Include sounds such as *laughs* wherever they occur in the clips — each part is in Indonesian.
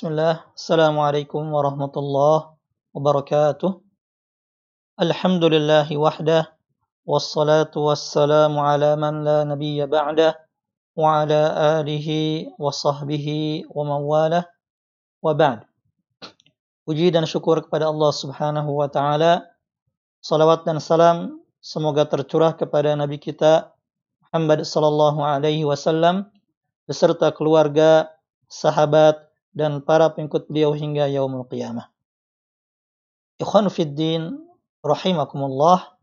بسم الله. السلام عليكم ورحمة الله وبركاته. الحمد لله وحده والصلاة والسلام على من لا نبي بعده وعلى آله وصحبه ومن والاه وبعد. أجيد أن أشكرك على الله سبحانه وتعالى صلوات السلام semoga tercurah kepada Nabi kita Muhammad sallallahu alaihi wasallam beserta keluarga, sahabat, dan para pengikut beliau hingga yaumul qiyamah. Ikhwan fiddin rahimakumullah.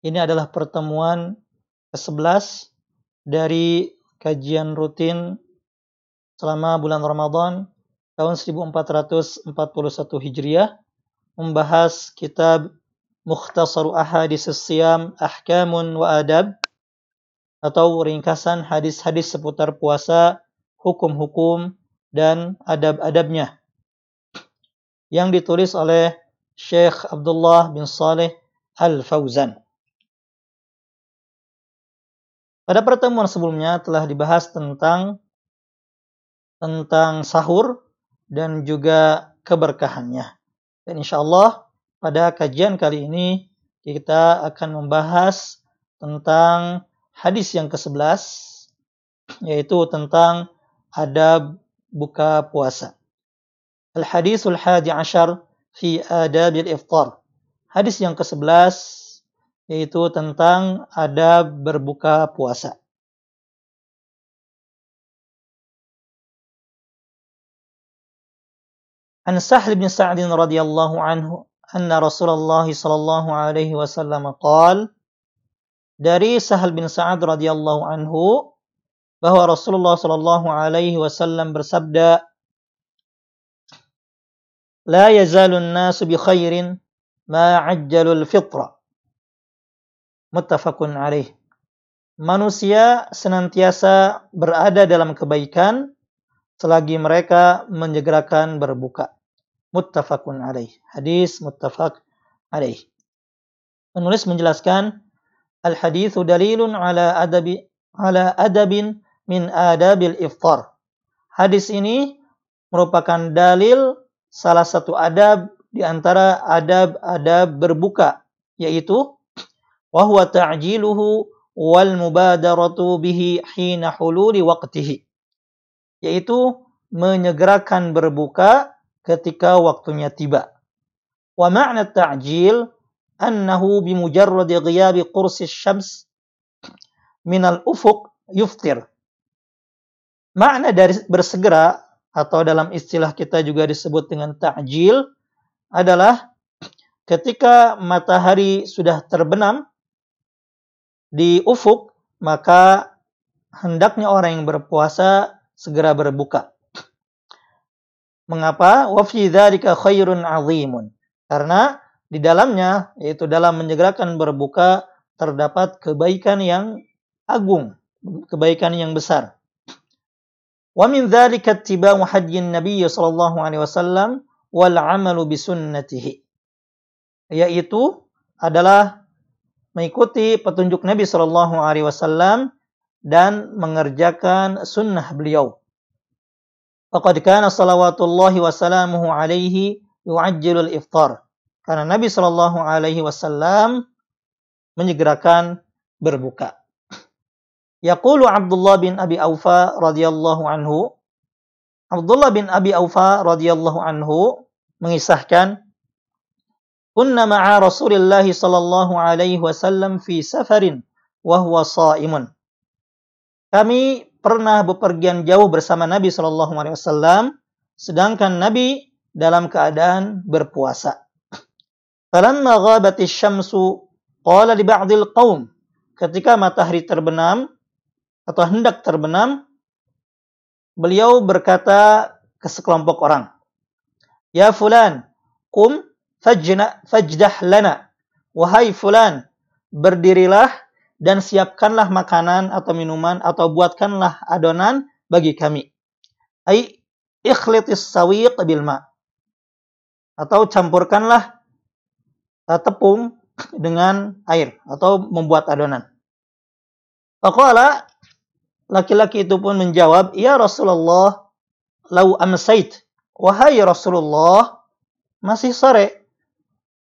Ini adalah pertemuan ke-11 dari kajian rutin selama bulan Ramadan tahun 1441 Hijriah membahas kitab Mukhtasar Ahadis Siyam Ahkamun wa Adab atau ringkasan hadis-hadis seputar puasa, hukum-hukum dan adab-adabnya yang ditulis oleh Syekh Abdullah bin Saleh Al-Fauzan. Pada pertemuan sebelumnya telah dibahas tentang tentang sahur dan juga keberkahannya. Dan insya Allah pada kajian kali ini kita akan membahas tentang hadis yang ke-11 yaitu tentang adab buka puasa. Al-Hadisul Hadi Ashar fi Adabil Iftar. Hadis yang ke-11 yaitu tentang adab berbuka puasa. An Sahl bin Sa'd radhiyallahu anhu anna Rasulullah sallallahu alaihi wasallam qaal dari Sahal bin Sa'ad radhiyallahu anhu bahwa Rasulullah sallallahu alaihi wasallam bersabda yazalun nasu bi khairin ma ajjalul fitra muttafaqun alaih Manusia senantiasa berada dalam kebaikan selagi mereka menyegerakan berbuka muttafaqun alaih. Hadis muttafaq alaih. Penulis menjelaskan al hadithu dalilun ala adabi ala adabin min adabil iftar. Hadis ini merupakan dalil salah satu adab di antara adab-adab berbuka yaitu wa huwa ta'jiluhu wal mubadaratu bihi hina hululi waqtihi yaitu menyegerakan berbuka ketika waktunya tiba. Wa ma'na ta'jil annahu bimujarradi ghiyabi qursi syams min al-ufuq yuftir. Makna dari bersegera atau dalam istilah kita juga disebut dengan ta'jil adalah ketika matahari sudah terbenam di ufuk maka hendaknya orang yang berpuasa segera berbuka. Mengapa? Wa fi dzalika khairun azimun. Karena di dalamnya yaitu dalam menyegerakan berbuka terdapat kebaikan yang agung, kebaikan yang besar. Wa min dzalika ittiba'u sallallahu alaihi wasallam wal 'amalu bi sunnatihi. Yaitu adalah mengikuti petunjuk Nabi sallallahu alaihi wasallam dan mengerjakan sunnah beliau. Faqad kana salawatullahi wa alaihi yu'ajjilul iftar. Karena Nabi Shallallahu alaihi wasallam menyegerakan berbuka. Yaqulu Abdullah bin Abi Aufa radhiyallahu anhu Abdullah bin Abi Aufa radhiyallahu anhu mengisahkan Kunna ma'a Rasulillah sallallahu alaihi wasallam fi safarin wa huwa shaimun. Kami pernah bepergian jauh bersama Nabi Shallallahu Alaihi Wasallam, sedangkan Nabi dalam keadaan berpuasa. Falamma ghabati syamsu qala li ba'dil qaum ketika matahari terbenam atau hendak terbenam beliau berkata ke sekelompok orang Ya fulan kum fajna fajdah lana wahai fulan berdirilah dan siapkanlah makanan atau minuman atau buatkanlah adonan bagi kami. Ai ikhlitis sawiq bil ma. Atau campurkanlah uh, tepung *laughs* dengan air atau membuat adonan. Faqala laki-laki itu pun menjawab, "Ya Rasulullah, lau amsait wahai Rasulullah, masih sore.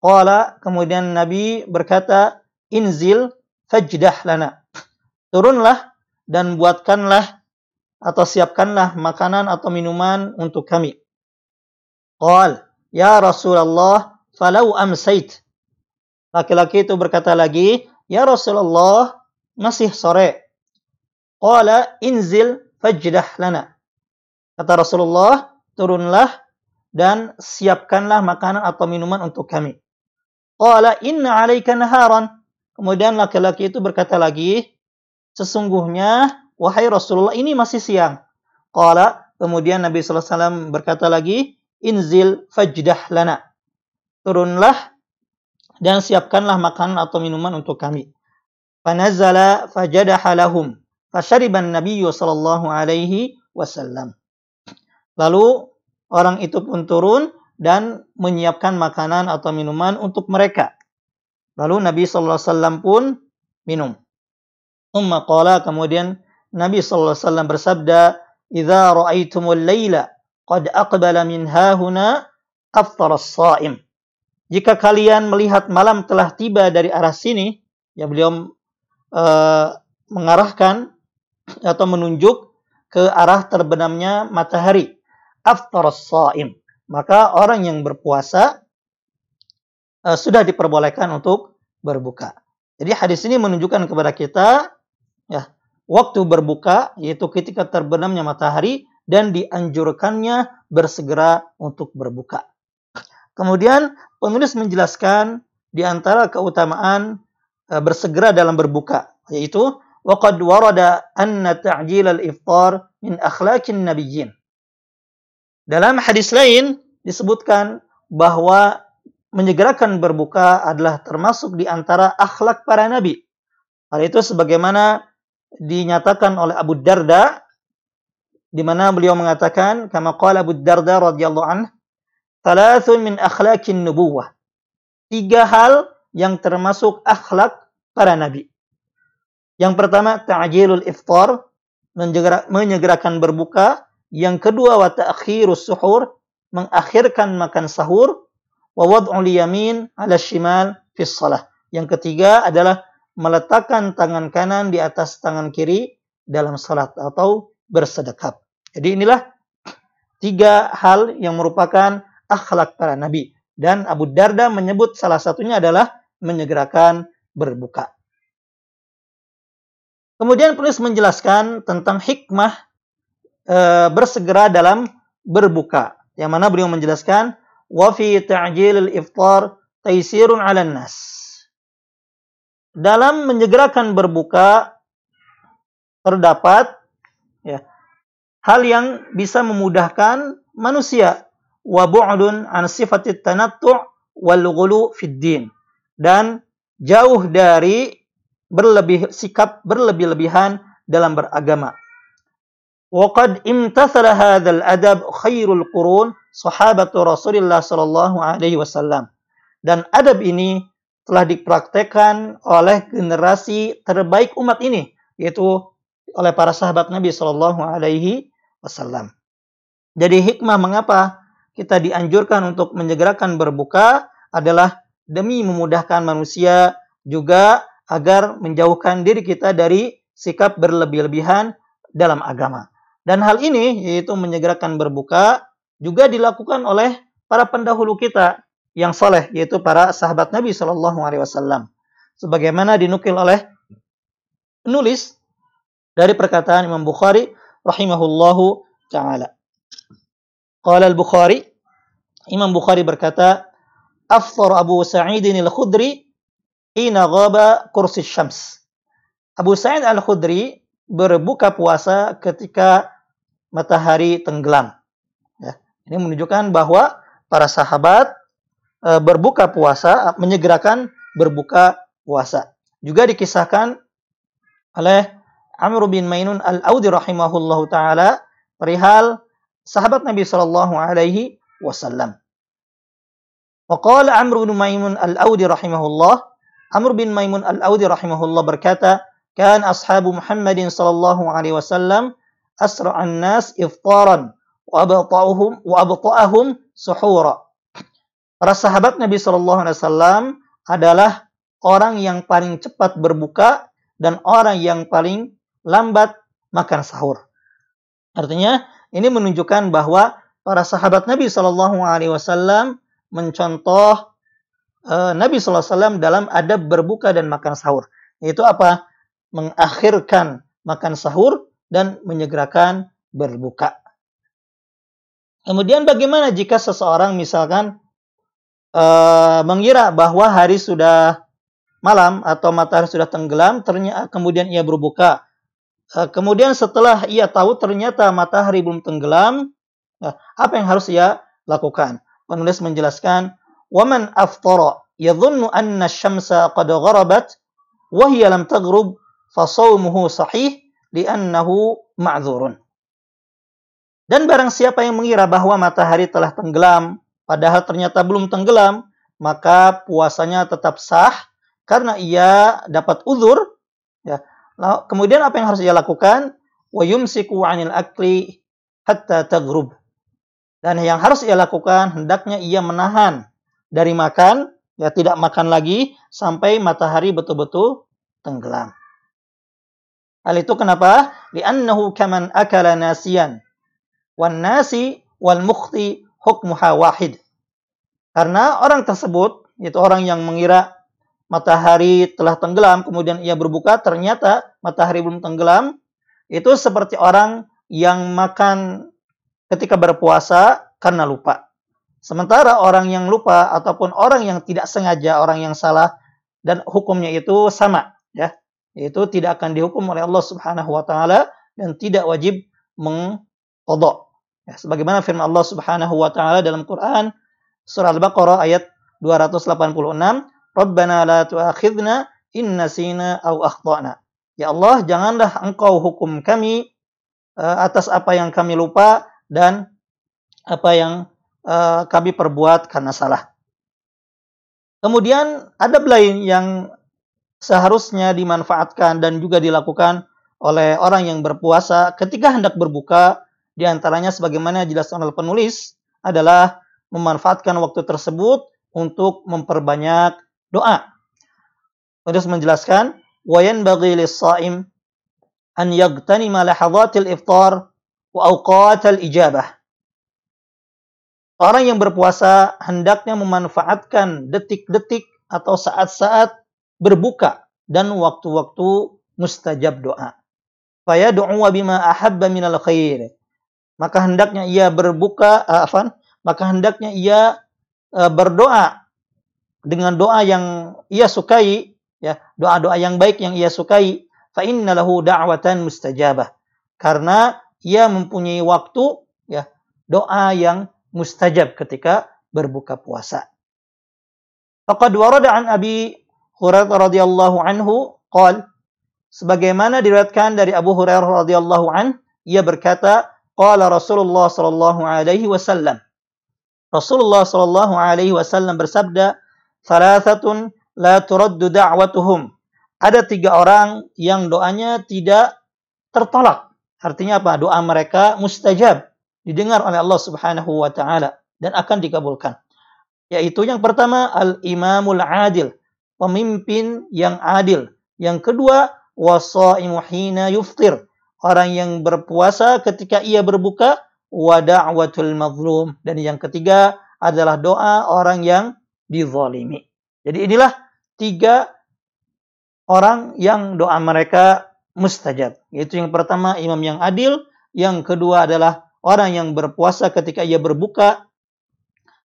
Qala, kemudian Nabi berkata, inzil fajdah lana. Turunlah dan buatkanlah atau siapkanlah makanan atau minuman untuk kami. Qal, ya Rasulullah, falau amsait. Laki-laki itu berkata lagi, ya Rasulullah, masih sore. Qala inzil fajdah lana. Kata Rasulullah, turunlah dan siapkanlah makanan atau minuman untuk kami. Qala inna alaika naharan. Kemudian laki-laki itu berkata lagi, sesungguhnya wahai Rasulullah ini masih siang. Qala kemudian Nabi sallallahu alaihi wasallam berkata lagi, inzil fajdah lana. Turunlah dan siapkanlah makanan atau minuman untuk kami. Fanazala fajadaha lahum. Fashariban Nabi sallallahu alaihi wasallam. Lalu orang itu pun turun dan menyiapkan makanan atau minuman untuk mereka. Lalu Nabi sallallahu alaihi wasallam pun minum. Umma qala kemudian Nabi sallallahu alaihi wasallam bersabda, "Idza ra'aitumul laila qad aqbala min hahuna aftara as-sha'im." Jika kalian melihat malam telah tiba dari arah sini, ya beliau uh, mengarahkan atau menunjuk ke arah terbenamnya matahari. Aftar saim. Maka orang yang berpuasa uh, sudah diperbolehkan untuk berbuka. Jadi hadis ini menunjukkan kepada kita ya waktu berbuka yaitu ketika terbenamnya matahari dan dianjurkannya bersegera untuk berbuka. Kemudian penulis menjelaskan di antara keutamaan uh, bersegera dalam berbuka yaitu وقد ورد أن تعجيل الإفطار من أخلاق النبيين. Dalam hadis lain disebutkan bahwa menyegerakan berbuka adalah termasuk di antara akhlak para nabi. Hal itu sebagaimana dinyatakan oleh Abu Darda di mana beliau mengatakan kama qala Abu Darda radhiyallahu anhu thalathun min akhlaqin nubuwah. Tiga hal yang termasuk akhlak para nabi. Yang pertama ta'jilul iftar, menyegerakan berbuka. Yang kedua wa ta'khirus suhur, mengakhirkan makan sahur. Wa wad'ul yamin 'ala shimal fi shalah. Yang ketiga adalah meletakkan tangan kanan di atas tangan kiri dalam salat atau bersedekap. Jadi inilah tiga hal yang merupakan akhlak para nabi. Dan Abu Darda menyebut salah satunya adalah menyegerakan berbuka. Kemudian penulis menjelaskan tentang hikmah e, bersegera dalam berbuka. Yang mana beliau menjelaskan wa fi ta'jilil iftar taysirun 'alan nas. Dalam menyegerakan berbuka terdapat ya, hal yang bisa memudahkan manusia wa bu'dun an sifatit tanattu' wal ghulu fid din dan jauh dari berlebih sikap berlebih-lebihan dalam beragama. Waqad imtathala hadzal adab khairul qurun sahabatu Rasulillah sallallahu alaihi wasallam. Dan adab ini telah dipraktekkan oleh generasi terbaik umat ini yaitu oleh para sahabat Nabi sallallahu alaihi wasallam. Jadi hikmah mengapa kita dianjurkan untuk menyegerakan berbuka adalah demi memudahkan manusia juga agar menjauhkan diri kita dari sikap berlebih-lebihan dalam agama. Dan hal ini yaitu menyegerakan berbuka juga dilakukan oleh para pendahulu kita yang soleh yaitu para sahabat Nabi Shallallahu Alaihi Wasallam. Sebagaimana dinukil oleh penulis dari perkataan Imam Bukhari rahimahullahu taala. Qala al-Bukhari Imam Bukhari berkata, "Afthar Abu Sa'id al-Khudri Ina ghaba kursi syams. Abu Sa'id Al-Khudri berbuka puasa ketika matahari tenggelam. Ya. Ini menunjukkan bahwa para sahabat e, berbuka puasa, menyegerakan berbuka puasa. Juga dikisahkan oleh Amr bin Mainun Al-Audi rahimahullahu taala perihal sahabat Nabi sallallahu alaihi wasallam. Waqala Amr bin Mainun Al-Audi rahimahullah Amr bin Maimun Al-Audi rahimahullah berkata, "Kan ashabu Muhammadin sallallahu alaihi wasallam asra'an nas iftaran wa abta'uhum wa abta'ahum suhura. Para sahabat Nabi Shallallahu alaihi wasallam adalah orang yang paling cepat berbuka dan orang yang paling lambat makan sahur. Artinya ini menunjukkan bahwa para sahabat Nabi Shallallahu alaihi wasallam mencontoh uh, Nabi wasallam dalam adab berbuka dan makan sahur. Yaitu apa? Mengakhirkan makan sahur dan menyegerakan berbuka. Kemudian bagaimana jika seseorang misalkan uh, mengira bahwa hari sudah malam atau matahari sudah tenggelam, ternyata kemudian ia berbuka. Uh, kemudian setelah ia tahu ternyata matahari belum tenggelam, uh, apa yang harus ia lakukan? Penulis menjelaskan, "Waman aftara yadhunnu anna asy-syamsa qad gharabat wa hiya lam taghrub fa shaumuhu sahih li'annahu ma'dzurun." Dan barang siapa yang mengira bahwa matahari telah tenggelam, padahal ternyata belum tenggelam, maka puasanya tetap sah karena ia dapat uzur. Ya. Nah, kemudian apa yang harus ia lakukan? Wa 'anil akli hatta. Dan yang harus ia lakukan hendaknya ia menahan dari makan, ya tidak makan lagi sampai matahari betul-betul tenggelam. Hal itu kenapa? Li'annahu kaman akala nasiyan wan nasi wal mukhti hukmuha wahid. Karena orang tersebut, yaitu orang yang mengira matahari telah tenggelam, kemudian ia berbuka, ternyata matahari belum tenggelam, itu seperti orang yang makan ketika berpuasa karena lupa. Sementara orang yang lupa ataupun orang yang tidak sengaja, orang yang salah dan hukumnya itu sama, ya. Itu tidak akan dihukum oleh Allah Subhanahu wa taala dan tidak wajib mengkodok. Ya, sebagaimana firman Allah Subhanahu wa taala dalam Quran surah Al-Baqarah ayat 286, "Rabbana la tu'akhidna in nasina aw akhtana." Ya Allah, janganlah Engkau hukum kami uh, atas apa yang kami lupa dan apa yang uh, kami perbuat karena salah. Kemudian ada lain yang seharusnya dimanfaatkan dan juga dilakukan oleh orang yang berpuasa ketika hendak berbuka di antaranya sebagaimana dijelaskan oleh penulis adalah memanfaatkan waktu tersebut untuk memperbanyak doa. Penulis menjelaskan, "Wa yanbaghi lis-sha'im an yagtanima lahadhatil iftar wa awqatal ijabah." Orang yang berpuasa hendaknya memanfaatkan detik-detik atau saat-saat berbuka dan waktu-waktu mustajab doa. Faya du'a bima ahabba minal khair. Maka hendaknya ia berbuka uh, afan, maka hendaknya ia uh, berdoa dengan doa yang ia sukai ya doa-doa yang baik yang ia sukai. Fa innalahu da'watan mustajabah. Karena ia mempunyai waktu ya doa yang mustajab ketika berbuka puasa faqad warada an abi hurairah radhiyallahu anhu qal sebagaimana diriwayatkan dari Abu Hurairah radhiyallahu an ia berkata Qala Rasulullah sallallahu alaihi wasallam. Rasulullah sallallahu alaihi wasallam bersabda, "Thalathatun la turaddu da'watuhum." Ada tiga orang yang doanya tidak tertolak. Artinya apa? Doa mereka mustajab, didengar oleh Allah Subhanahu wa taala dan akan dikabulkan. Yaitu yang pertama al-imamul adil, pemimpin yang adil. Yang kedua wasaimu hina yuftir, orang yang berpuasa ketika ia berbuka wa da'watul mazlum dan yang ketiga adalah doa orang yang dizalimi. Jadi inilah tiga orang yang doa mereka mustajab. Yaitu yang pertama imam yang adil, yang kedua adalah orang yang berpuasa ketika ia berbuka.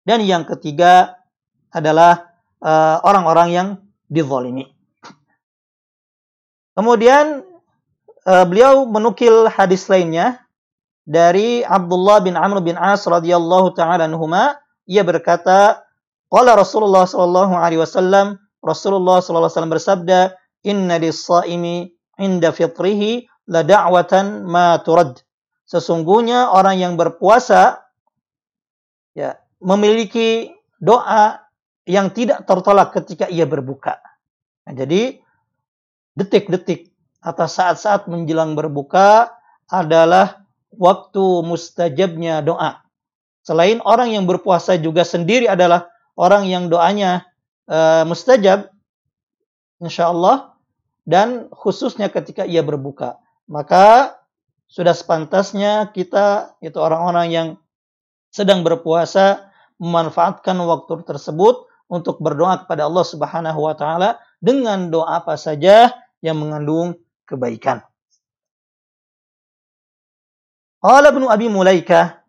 Dan yang ketiga adalah eh, orang-orang uh, yang dizalimi. Kemudian uh, beliau menukil hadis lainnya dari Abdullah bin Amr bin As radhiyallahu taala anhuma. Ia berkata qala Rasulullah sallallahu alaihi wasallam. Rasulullah sallallahu alaihi wasallam bersabda inna lis-shaimi inda fitrihi la da'watan ma turad sesungguhnya orang yang berpuasa ya memiliki doa yang tidak tertolak ketika ia berbuka. Nah, jadi detik-detik atau saat-saat menjelang berbuka adalah waktu mustajabnya doa. Selain orang yang berpuasa juga sendiri adalah orang yang doanya uh, mustajab, insya Allah, dan khususnya ketika ia berbuka. Maka sudah sepantasnya kita, itu orang-orang yang sedang berpuasa, memanfaatkan waktu tersebut untuk berdoa kepada Allah Subhanahu wa taala dengan doa apa saja yang mengandung kebaikan. Qala Ibnu Abi Mulaikah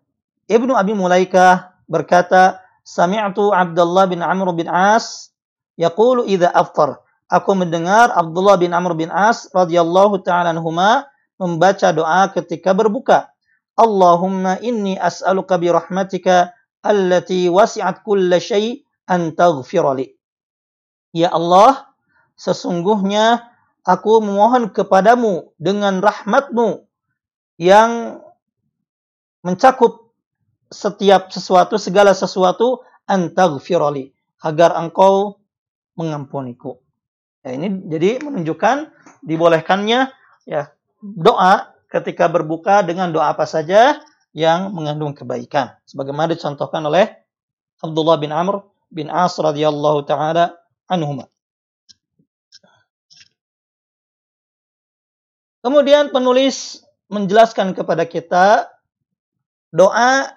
Ibnu Abi Mulaikah berkata, "Sami'tu Abdullah bin Amr bin As yaqulu idza aftar." Aku mendengar Abdullah bin Amr bin As radhiyallahu taala anhuma membaca doa ketika berbuka. Allahumma inni as'aluka bi rahmatika allati wasi'at kulla syai' an taghfirali. Ya Allah, sesungguhnya aku memohon kepadamu dengan rahmatmu yang mencakup setiap sesuatu, segala sesuatu, antaghfirali. Agar engkau mengampuniku. Ya, ini jadi menunjukkan dibolehkannya ya doa ketika berbuka dengan doa apa saja yang mengandung kebaikan. Sebagaimana dicontohkan oleh Abdullah bin Amr bin As radhiyallahu taala anhuma. Kemudian penulis menjelaskan kepada kita doa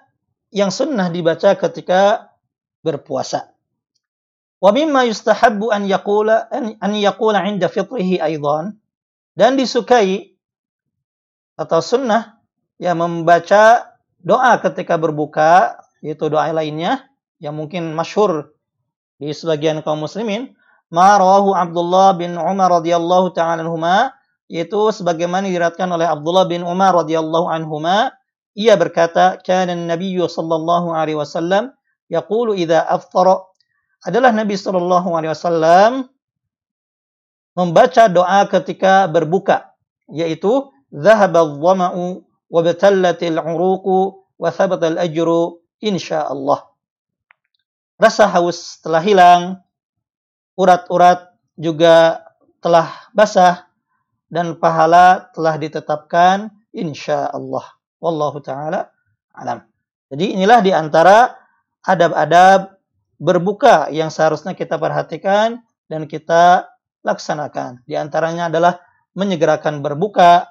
yang sunnah dibaca ketika berpuasa. Wa mimma yustahabbu an yaqula an yaqula 'inda fitrihi aidan dan disukai atau sunnah ya membaca doa ketika berbuka yaitu doa lainnya yang mungkin masyhur di sebagian kaum muslimin ma rawahu Abdullah bin Umar radhiyallahu taala anhuma yaitu sebagaimana diriwayatkan oleh Abdullah bin Umar radhiyallahu anhuma ia berkata, "Kana Nabi sallallahu alaihi wasallam yaqulu idza aftara" adalah Nabi sallallahu alaihi wasallam membaca doa ketika berbuka, yaitu "Dhahaba adh-dhama'u wa batallatil 'uruqu wa thabata al-ajru insyaallah." Rasa haus telah hilang, urat-urat juga telah basah dan pahala telah ditetapkan insyaallah. Wallahu taala alam. Jadi inilah di antara adab-adab berbuka yang seharusnya kita perhatikan dan kita laksanakan. Di antaranya adalah menyegerakan berbuka.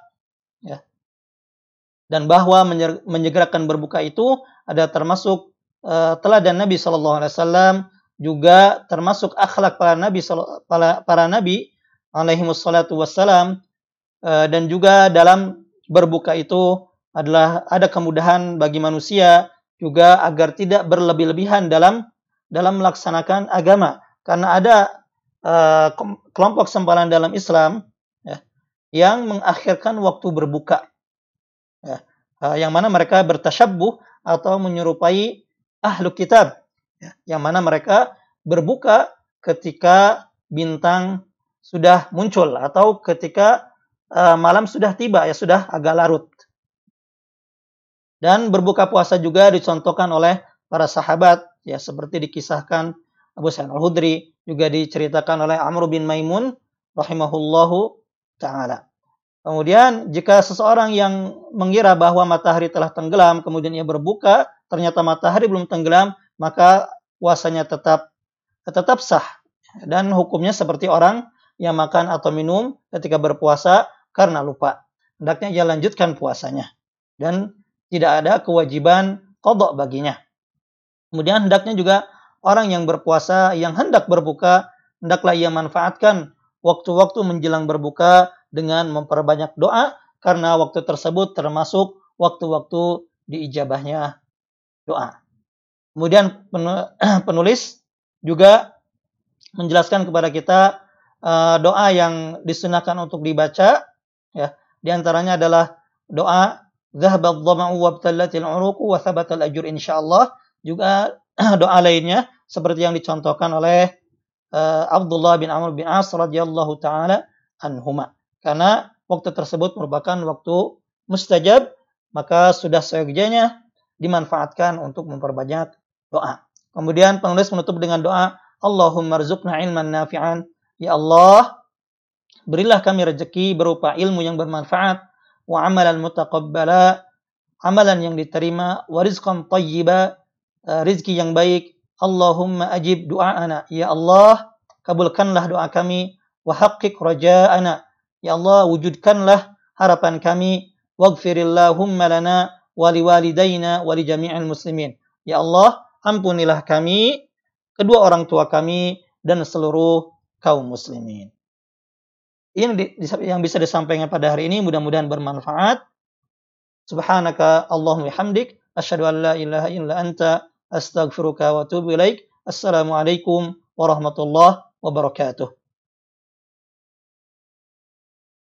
Dan bahwa menyegerakan berbuka itu ada termasuk uh, teladan Nabi sallallahu alaihi wasallam juga termasuk akhlak para nabi para, para nabi alaihi wassalam uh, dan juga dalam berbuka itu adalah ada kemudahan bagi manusia juga agar tidak berlebih-lebihan dalam dalam melaksanakan agama. Karena ada uh, kelompok sempalan dalam Islam ya, yang mengakhirkan waktu berbuka ya, uh, yang mana mereka bertasyabuh atau menyerupai ahlu kitab. Ya, yang mana mereka berbuka ketika bintang sudah muncul atau ketika uh, malam sudah tiba ya sudah agak larut. Dan berbuka puasa juga dicontohkan oleh para sahabat ya seperti dikisahkan Abu Sa'id Al-Hudri juga diceritakan oleh Amr bin Maimun rahimahullahu taala. Kemudian jika seseorang yang mengira bahwa matahari telah tenggelam kemudian ia berbuka ternyata matahari belum tenggelam maka puasanya tetap tetap sah dan hukumnya seperti orang yang makan atau minum ketika berpuasa karena lupa. Hendaknya ia lanjutkan puasanya. Dan tidak ada kewajiban kodok baginya. Kemudian hendaknya juga orang yang berpuasa yang hendak berbuka, hendaklah ia manfaatkan waktu-waktu menjelang berbuka dengan memperbanyak doa karena waktu tersebut termasuk waktu-waktu diijabahnya doa. Kemudian *clears throat* penulis juga menjelaskan kepada kita uh, doa yang disunahkan untuk dibaca ya di antaranya adalah doa dhahaba dhama'u wabtallatil uruqu wa thabatal ajur insyaallah juga *clears throat* doa lainnya seperti yang dicontohkan oleh uh, Abdullah bin Amr bin As radhiyallahu taala anhuma karena waktu tersebut merupakan waktu mustajab maka sudah seyogyanya dimanfaatkan untuk memperbanyak doa. Kemudian penulis menutup dengan doa Allahumma rzuqna ilman nafi'an ya Allah berilah kami rezeki berupa ilmu yang bermanfaat wa amalan mutaqabbala amalan yang diterima, wa rizqan tayyiba, uh, rizki yang baik. Allahumma ajib du'aana. Ya Allah, kabulkanlah doa kami, wa haqqiq raja'ana. Ya Allah, wujudkanlah harapan kami, waghfirillahumma lana wa liwalidayna wa li jami'il muslimin. Ya Allah, ampunilah kami, kedua orang tua kami, dan seluruh kaum muslimin. Ini yang bisa disampaikan pada hari ini mudah-mudahan bermanfaat. Subhanaka Allahumma hamdik asyhadu an la ilaha illa anta astaghfiruka wa atubu ilaik. Assalamualaikum warahmatullahi wabarakatuh.